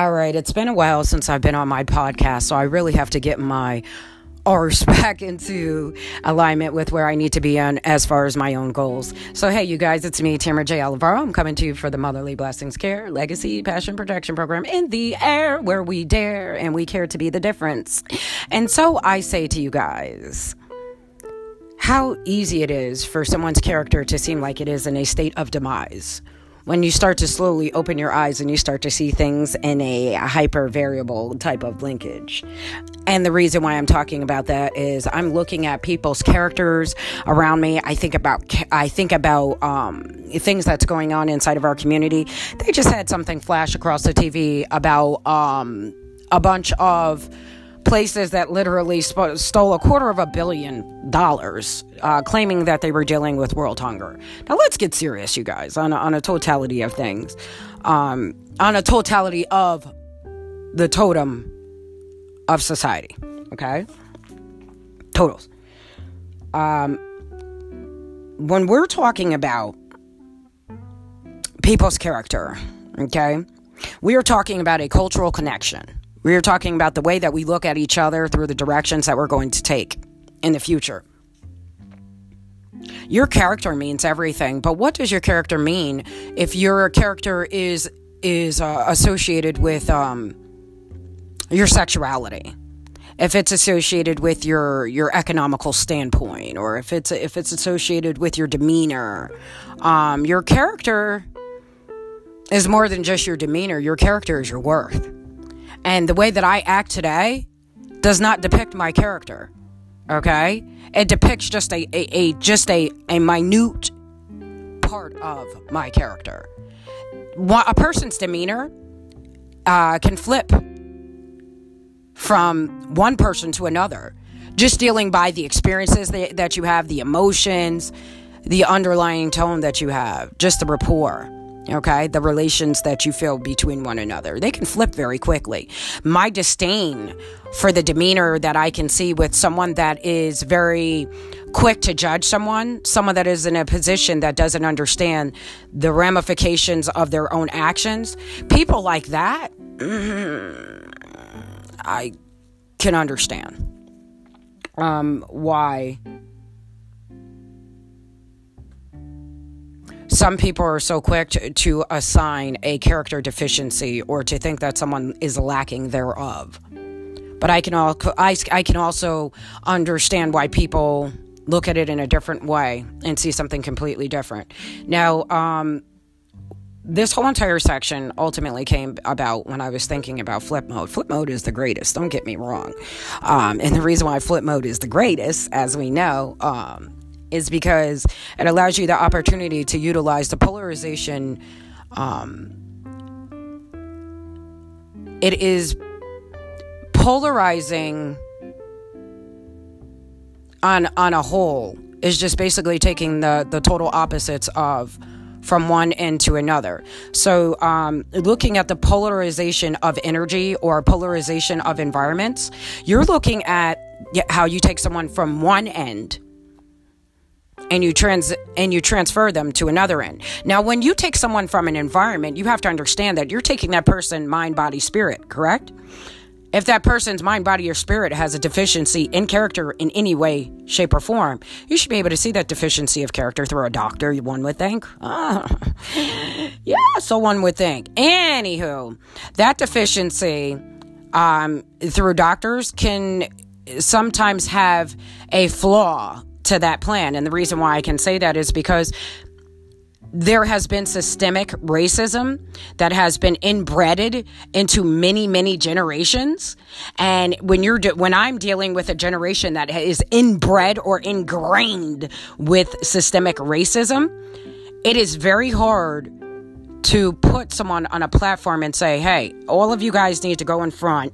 All right, it's been a while since I've been on my podcast, so I really have to get my arse back into alignment with where I need to be on as far as my own goals. So, hey, you guys, it's me, Tamara J. Alvaro. I'm coming to you for the Motherly Blessings Care Legacy Passion Protection Program in the air where we dare and we care to be the difference. And so I say to you guys, how easy it is for someone's character to seem like it is in a state of demise when you start to slowly open your eyes and you start to see things in a hyper variable type of linkage. And the reason why I'm talking about that is I'm looking at people's characters around me. I think about I think about um, things that's going on inside of our community. They just had something flash across the TV about um, a bunch of places that literally sp- stole a quarter of a billion dollars, uh, claiming that they were dealing with world hunger. Now, let's get serious, you guys, on a, on a totality of things, um, on a totality of the totem of society. Okay, totals. Um, when we're talking about people's character, okay, we are talking about a cultural connection we are talking about the way that we look at each other through the directions that we're going to take in the future. Your character means everything, but what does your character mean if your character is is uh, associated with um, your sexuality? If it's associated with your your economical standpoint, or if it's if it's associated with your demeanor, um, your character is more than just your demeanor. Your character is your worth. And the way that I act today does not depict my character. Okay? It depicts just a, a, a just a, a minute part of my character. A person's demeanor uh, can flip from one person to another, just dealing by the experiences that, that you have, the emotions, the underlying tone that you have, just the rapport okay? The relations that you feel between one another. They can flip very quickly. My disdain for the demeanor that i can see with someone that is very quick to judge someone someone that is in a position that doesn't understand the ramifications of their own actions people like that i can understand um, why some people are so quick to, to, assign a character deficiency or to think that someone is lacking thereof. But I can all I, I can also understand why people look at it in a different way and see something completely different. Now, um, this whole entire section ultimately came about when I was thinking about flip mode. Flip mode is the greatest, don't get me wrong. Um, and the reason why flip mode is the greatest, as we know, um, is because it allows you the opportunity to utilize the polarization. Um, it is polarizing on on a whole is just basically taking the the total opposites of from one end to another. So, um, looking at the polarization of energy or polarization of environments, you're looking at how you take someone from one end and you trans and you transfer them to another end. Now, when you take someone from an environment, you have to understand that you're taking that person mind, body, spirit, correct? If that person's mind, body, or spirit has a deficiency in character in any way, shape, or form, you should be able to see that deficiency of character through a doctor, one would think. Ah. Yeah, so one would think. Anywho, that deficiency um, through doctors can sometimes have a flaw to that plan. And the reason why I can say that is because there has been systemic racism that has been inbred into many many generations and when you're de- when i'm dealing with a generation that is inbred or ingrained with systemic racism it is very hard to put someone on a platform and say hey all of you guys need to go in front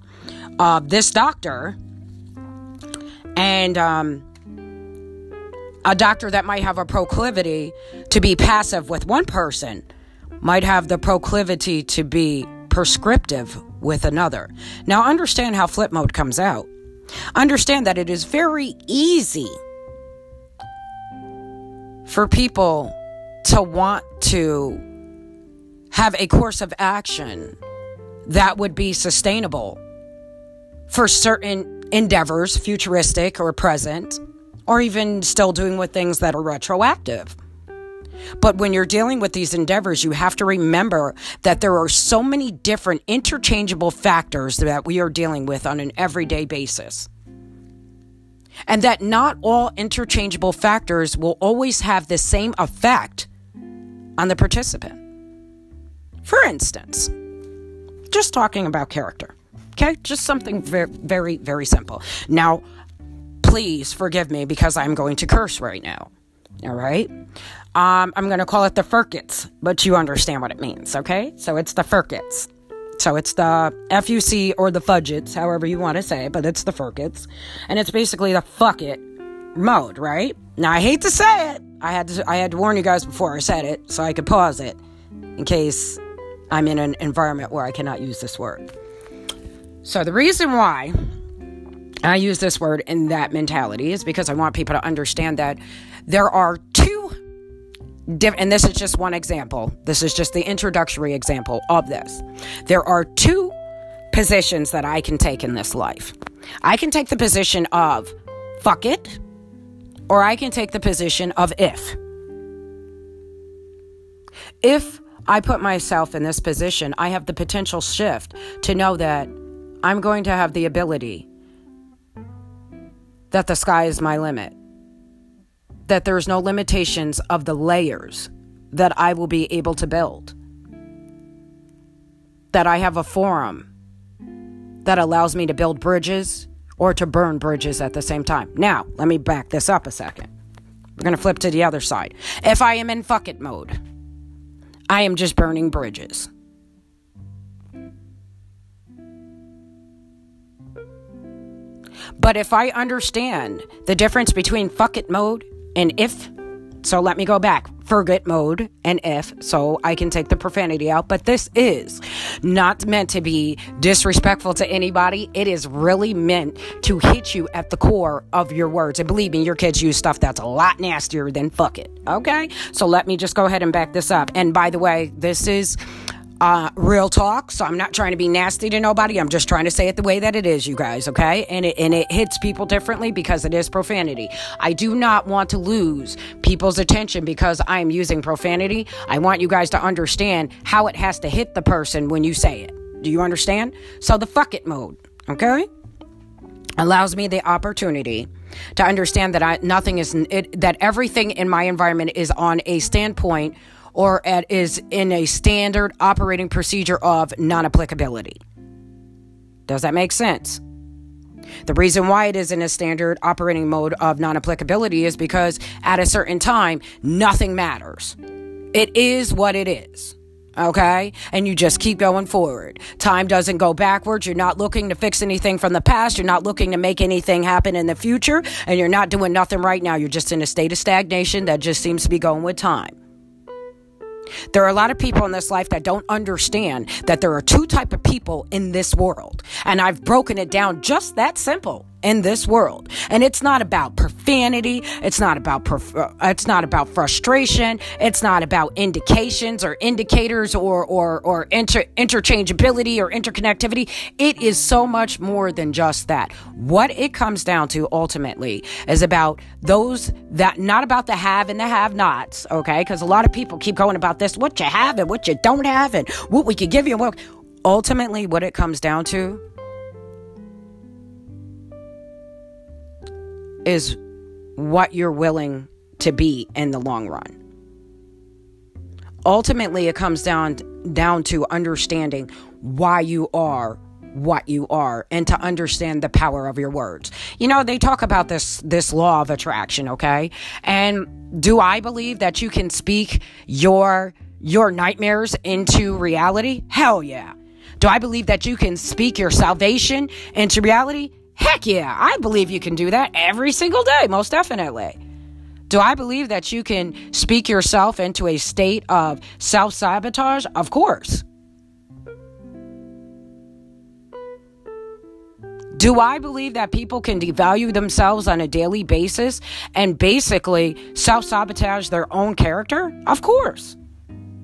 of this doctor and um, a doctor that might have a proclivity to be passive with one person might have the proclivity to be prescriptive with another. Now, understand how flip mode comes out. Understand that it is very easy for people to want to have a course of action that would be sustainable for certain endeavors, futuristic or present, or even still doing with things that are retroactive. But when you're dealing with these endeavors, you have to remember that there are so many different interchangeable factors that we are dealing with on an everyday basis. And that not all interchangeable factors will always have the same effect on the participant. For instance, just talking about character. Okay? Just something very, very, very simple. Now, please forgive me because I'm going to curse right now. All right? Um, I'm going to call it the Furkits, but you understand what it means, okay? So it's the Furkits. So it's the FUC or the Fudgets, however you want to say it, but it's the Furkits. And it's basically the fuck it mode, right? Now I hate to say it. I had to I had to warn you guys before I said it so I could pause it in case I'm in an environment where I cannot use this word. So the reason why I use this word in that mentality is because I want people to understand that there are two and this is just one example. This is just the introductory example of this. There are two positions that I can take in this life. I can take the position of fuck it, or I can take the position of if. If I put myself in this position, I have the potential shift to know that I'm going to have the ability that the sky is my limit that there's no limitations of the layers that I will be able to build. That I have a forum that allows me to build bridges or to burn bridges at the same time. Now, let me back this up a second. We're going to flip to the other side. If I am in fuck it mode, I am just burning bridges. But if I understand the difference between fuck it mode and if so let me go back. Forget mode and if, so I can take the profanity out. But this is not meant to be disrespectful to anybody. It is really meant to hit you at the core of your words. And believe me, your kids use stuff that's a lot nastier than fuck it. Okay? So let me just go ahead and back this up. And by the way, this is uh, real talk. So I'm not trying to be nasty to nobody. I'm just trying to say it the way that it is, you guys. Okay, and it and it hits people differently because it is profanity. I do not want to lose people's attention because I am using profanity. I want you guys to understand how it has to hit the person when you say it. Do you understand? So the fuck it mode, okay, allows me the opportunity to understand that I nothing is it, that everything in my environment is on a standpoint or at, is in a standard operating procedure of non applicability. Does that make sense? The reason why it is in a standard operating mode of non applicability is because at a certain time, nothing matters. It is what it is. Okay? And you just keep going forward. Time doesn't go backwards. You're not looking to fix anything from the past. You're not looking to make anything happen in the future. And you're not doing nothing right now. You're just in a state of stagnation that just seems to be going with time. There are a lot of people in this life that don't understand that there are two type of people in this world. And I've broken it down just that simple in this world. And it's not about profanity, it's not about prof- uh, it's not about frustration, it's not about indications or indicators or or or inter- interchangeability or interconnectivity. It is so much more than just that. What it comes down to ultimately is about those that not about the have and the have-nots, okay? Cuz a lot of people keep going about this what you have and what you don't have and what we could give you and what ultimately what it comes down to is what you're willing to be in the long run. Ultimately, it comes down down to understanding why you are what you are and to understand the power of your words. You know, they talk about this this law of attraction, okay? And do I believe that you can speak your your nightmares into reality? Hell yeah. Do I believe that you can speak your salvation into reality? Heck yeah, I believe you can do that every single day, most definitely. Do I believe that you can speak yourself into a state of self sabotage? Of course. Do I believe that people can devalue themselves on a daily basis and basically self sabotage their own character? Of course.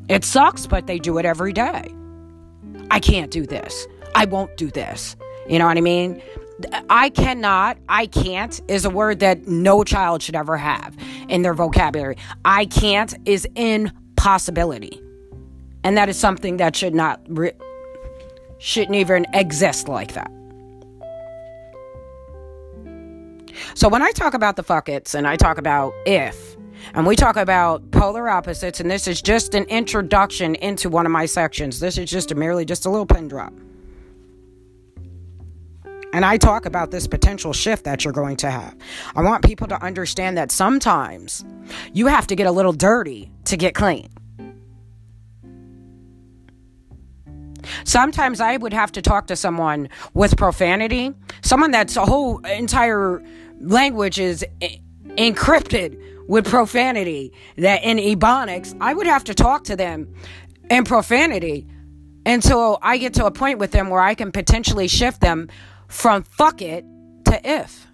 It sucks, but they do it every day. I can't do this. I won't do this. You know what I mean? I cannot, I can't is a word that no child should ever have in their vocabulary. I can't is impossibility. And that is something that should not, re- shouldn't even exist like that. So when I talk about the fuck it's and I talk about if, and we talk about polar opposites, and this is just an introduction into one of my sections. This is just a, merely just a little pin drop. And I talk about this potential shift that you're going to have. I want people to understand that sometimes you have to get a little dirty to get clean. Sometimes I would have to talk to someone with profanity, someone that's a whole entire language is encrypted with profanity that in ebonics i would have to talk to them in profanity until i get to a point with them where i can potentially shift them from fuck it to if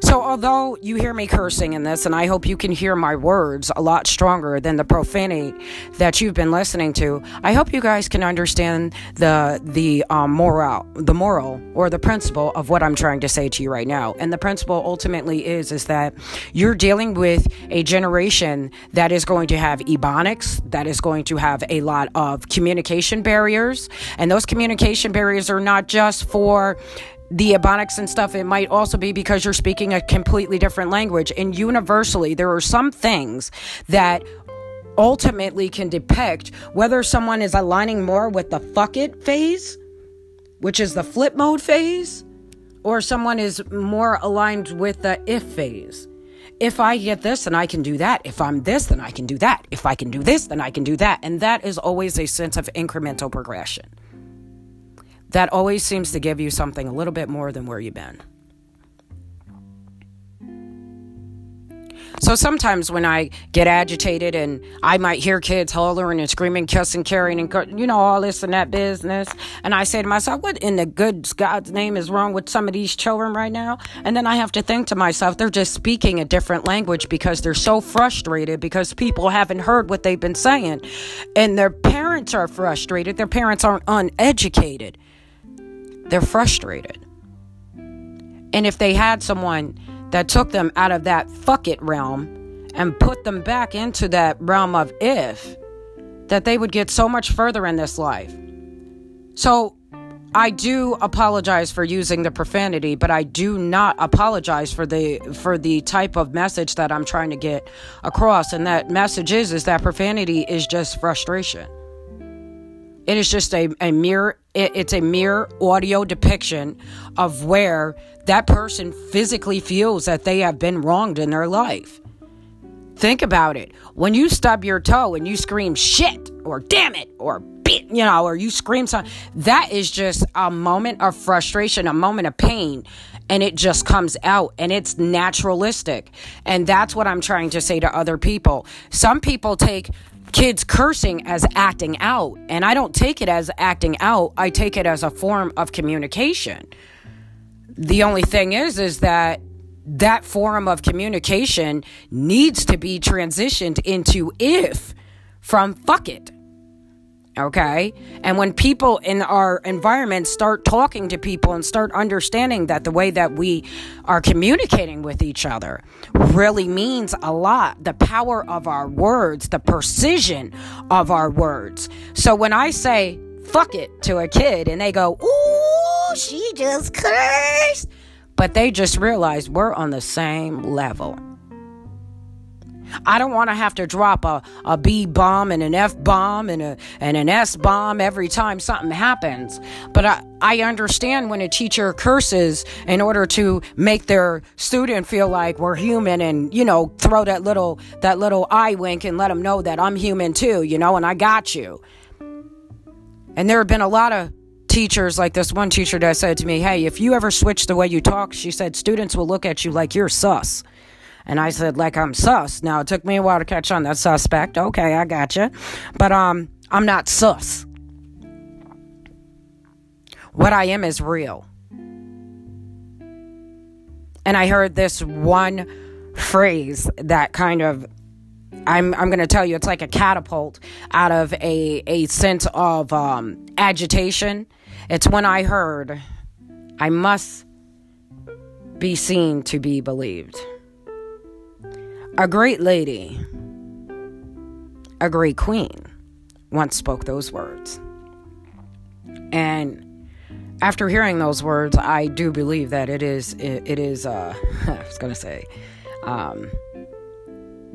So, although you hear me cursing in this, and I hope you can hear my words a lot stronger than the profanity that you've been listening to, I hope you guys can understand the the um, moral, the moral or the principle of what I'm trying to say to you right now. And the principle ultimately is is that you're dealing with a generation that is going to have ebonics, that is going to have a lot of communication barriers, and those communication barriers are not just for the ebonics and stuff, it might also be because you're speaking a completely different language. And universally, there are some things that ultimately can depict whether someone is aligning more with the fuck it phase, which is the flip mode phase, or someone is more aligned with the if phase. If I get this, then I can do that. If I'm this, then I can do that. If I can do this, then I can do that. And that is always a sense of incremental progression that always seems to give you something a little bit more than where you've been. So sometimes when I get agitated and I might hear kids hollering and screaming, cussing, carrying, and you know all this and that business, and I say to myself, "What in the good God's name is wrong with some of these children right now?" And then I have to think to myself, they're just speaking a different language because they're so frustrated because people haven't heard what they've been saying, and their parents are frustrated. Their parents aren't uneducated they're frustrated. And if they had someone that took them out of that fuck it realm and put them back into that realm of if, that they would get so much further in this life. So I do apologize for using the profanity, but I do not apologize for the for the type of message that I'm trying to get across. And that message is is that profanity is just frustration. It is just a, a mere it's a mere audio depiction of where that person physically feels that they have been wronged in their life. Think about it. When you stub your toe and you scream shit or damn it or bit, you know, or you scream something, that is just a moment of frustration, a moment of pain, and it just comes out and it's naturalistic. And that's what I'm trying to say to other people. Some people take kids cursing as acting out. And I don't take it as acting out, I take it as a form of communication. The only thing is, is that that form of communication needs to be transitioned into if from fuck it. Okay. And when people in our environment start talking to people and start understanding that the way that we are communicating with each other really means a lot, the power of our words, the precision of our words. So when I say fuck it to a kid and they go, ooh, she just cursed, but they just realize we're on the same level. I don't want to have to drop a, a B bomb and an F bomb and, a, and an S bomb every time something happens. But I, I understand when a teacher curses in order to make their student feel like we're human and, you know, throw that little, that little eye wink and let them know that I'm human too, you know, and I got you. And there have been a lot of teachers like this one teacher that said to me, Hey, if you ever switch the way you talk, she said, students will look at you like you're sus. And I said, like, I'm sus. Now, it took me a while to catch on that suspect. Okay, I got you. But um, I'm not sus. What I am is real. And I heard this one phrase that kind of I'm I'm going to tell you, it's like a catapult out of a a sense of um, agitation. It's when I heard, I must be seen to be believed. A great lady, a great queen, once spoke those words. And after hearing those words, I do believe that it is it, it is uh, I was gonna say um,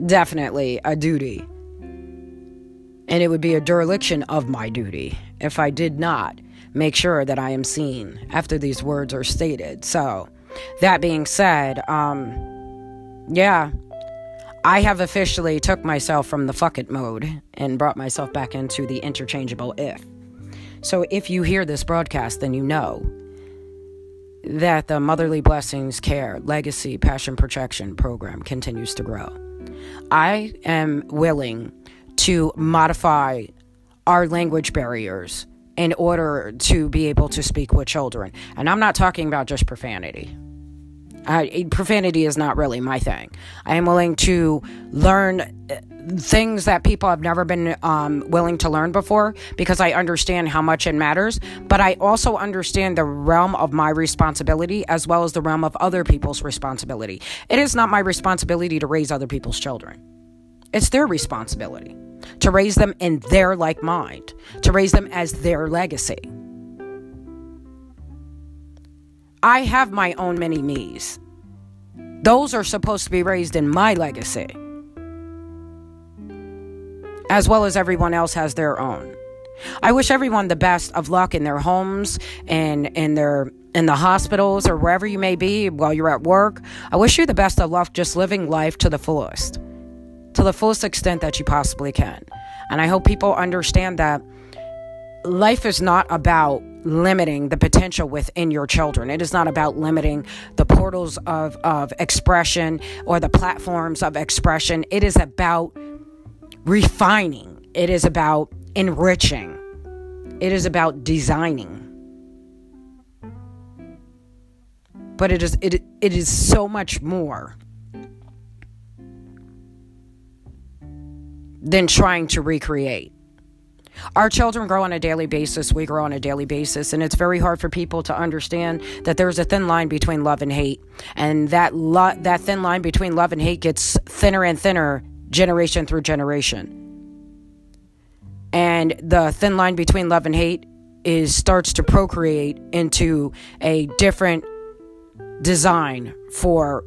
definitely a duty, and it would be a dereliction of my duty if I did not make sure that I am seen after these words are stated. So, that being said, um, yeah, I have officially took myself from the fuck it mode and brought myself back into the interchangeable if. So if you hear this broadcast, then you know that the Motherly Blessings Care Legacy Passion Protection program continues to grow. I am willing to modify our language barriers in order to be able to speak with children. And I'm not talking about just profanity. I, profanity is not really my thing. I am willing to learn uh, things that people have never been um, willing to learn before because I understand how much it matters. But I also understand the realm of my responsibility as well as the realm of other people's responsibility. It is not my responsibility to raise other people's children, it's their responsibility to raise them in their like mind, to raise them as their legacy. I have my own mini me's. Those are supposed to be raised in my legacy, as well as everyone else has their own. I wish everyone the best of luck in their homes and in their in the hospitals or wherever you may be while you're at work. I wish you the best of luck just living life to the fullest, to the fullest extent that you possibly can. And I hope people understand that life is not about limiting the potential within your children. It is not about limiting the portals of, of expression or the platforms of expression. It is about refining, it is about enriching, it is about designing. But it is it, it is so much more than trying to recreate. Our children grow on a daily basis. We grow on a daily basis. And it's very hard for people to understand that there's a thin line between love and hate. And that, lo- that thin line between love and hate gets thinner and thinner generation through generation. And the thin line between love and hate is starts to procreate into a different design for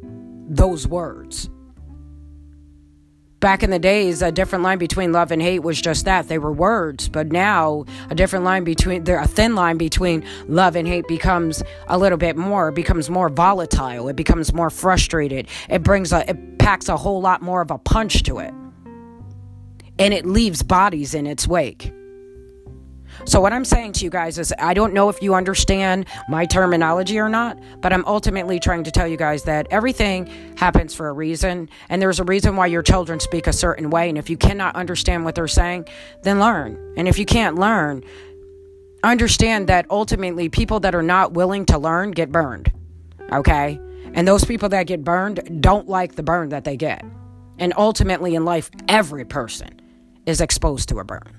those words back in the days, a different line between love and hate was just that. They were words. But now, a different line between, there, a thin line between love and hate becomes a little bit more, becomes more volatile. It becomes more frustrated. It brings a, it packs a whole lot more of a punch to it. And it leaves bodies in its wake. So, what I'm saying to you guys is, I don't know if you understand my terminology or not, but I'm ultimately trying to tell you guys that everything happens for a reason, and there's a reason why your children speak a certain way. And if you cannot understand what they're saying, then learn. And if you can't learn, understand that ultimately people that are not willing to learn get burned. Okay? And those people that get burned don't like the burn that they get. And ultimately in life, every person is exposed to a burn.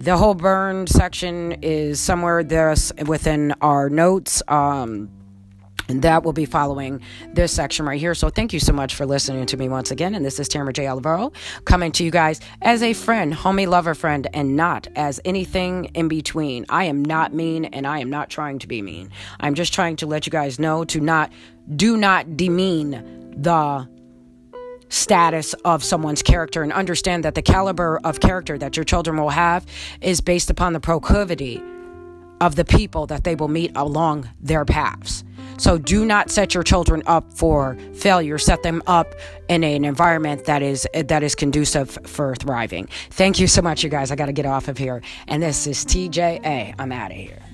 The whole burn section is somewhere there within our notes. Um, and that will be following this section right here. So thank you so much for listening to me once again. And this is Tamara J. Alvaro coming to you guys as a friend, homie lover friend, and not as anything in between. I am not mean and I am not trying to be mean. I'm just trying to let you guys know to not, do not demean the status of someone's character and understand that the caliber of character that your children will have is based upon the proclivity of the people that they will meet along their paths. So do not set your children up for failure. Set them up in an environment that is that is conducive for thriving. Thank you so much, you guys. I got to get off of here. And this is TJA. I'm out of here.